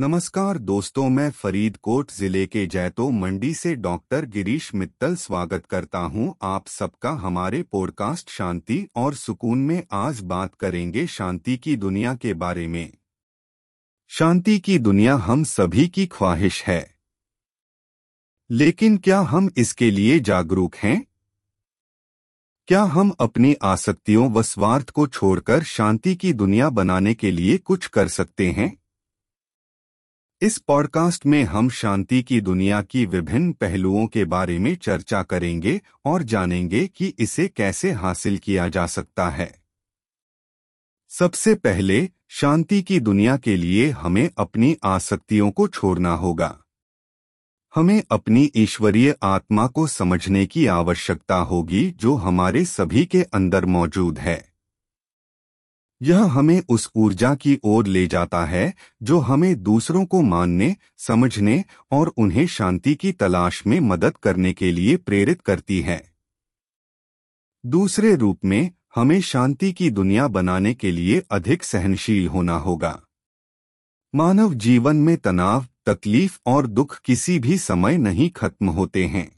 नमस्कार दोस्तों, मैं फरीदकोट ज़िले के जैतो मंडी से डॉक्टर गिरीश मित्तल स्वागत करता हूँ। आप सबका हमारे पॉडकास्ट शांति और सुकून में आज बात करेंगे शांति की दुनिया के बारे में। शांति की दुनिया हम सभी की ख्वाहिश है। लेकिन क्या हम इसके लिए जागरूक हैं? क्या हम अपनी आसक्तियों व स्वार्थ को छोड़कर शांति की दुनिया बनाने के लिए कुछ कर सकते हैं? इस पॉडकास्ट में हम शांति की दुनिया की विभिन्न पहलुओं के बारे में चर्चा करेंगे और जानेंगे कि इसे कैसे हासिल किया जा सकता है। सबसे पहले, शांति की दुनिया के लिए हमें अपनी आसक्तियों को छोड़ना होगा। हमें अपनी ईश्वरीय आत्मा को समझने की आवश्यकता होगी जो हमारे सभी के अंदर मौजूद है। यह हमें उस ऊर्जा की ओर ले जाता है, जो हमें दूसरों को मानने, समझने और उन्हें शांति की तलाश में मदद करने के लिए प्रेरित करती है। दूसरे रूप में, हमें शांति की दुनिया बनाने के लिए अधिक सहनशील होना होगा। मानव जीवन में तनाव, तकलीफ़ और दुख किसी भी समय नहीं खत्म होते हैं।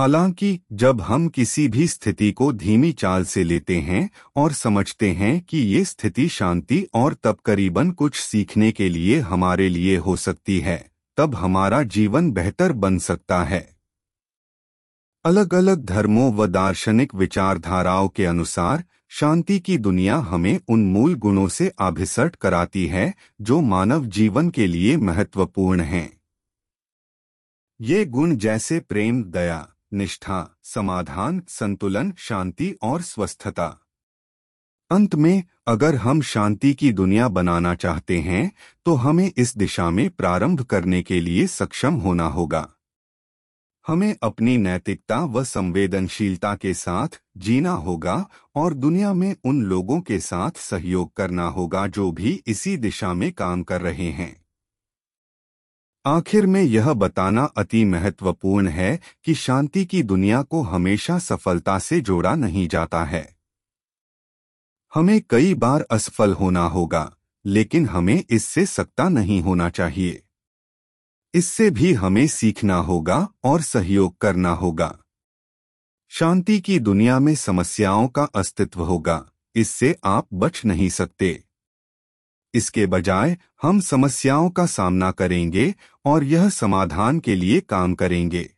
हालाँकि, जब हम किसी भी स्थिति को धीमी चाल से लेते हैं और समझते हैं कि ये स्थिति शांति और तब करीबन कुछ सीखने के लिए हमारे लिए हो सकती है, तब हमारा जीवन बेहतर बन सकता है। अलग अलग धर्मों व दार्शनिक विचारधाराओं के अनुसार, शांति की दुनिया हमें उन मूल गुणों से अभिसट कराती है, जो मानव जीवन के लिए महत्वपूर्ण हैं। ये गुण जैसे प्रेम, दया निष्ठा, समाधान, संतुलन, शांति और स्वस्थता। अंत में, अगर हम शांति की दुनिया बनाना चाहते हैं तो हमें इस दिशा में प्रारंभ करने के लिए सक्षम होना होगा। हमें अपनी नैतिकता व संवेदनशीलता के साथ जीना होगा और दुनिया में उन लोगों के साथ सहयोग करना होगा जो भी इसी दिशा में काम कर रहे हैं। आखिर में यह बताना अति महत्वपूर्ण है कि शांति की दुनिया को हमेशा सफलता से जोड़ा नहीं जाता है। हमें कई बार असफल होना होगा, लेकिन हमें इससे सकता नहीं होना चाहिए। इससे भी हमें सीखना होगा और सहयोग करना होगा। शांति की दुनिया में समस्याओं का अस्तित्व होगा, इससे आप बच नहीं सकते। इसके बजाय हम समस्याओं का सामना करेंगे और यह समाधान के लिए काम करेंगे।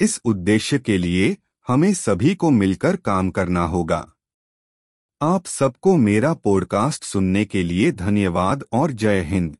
इस उद्देश्य के लिए हमें सभी को मिलकर काम करना होगा। आप सबको मेरा पॉडकास्ट सुनने के लिए धन्यवाद और जय हिंद।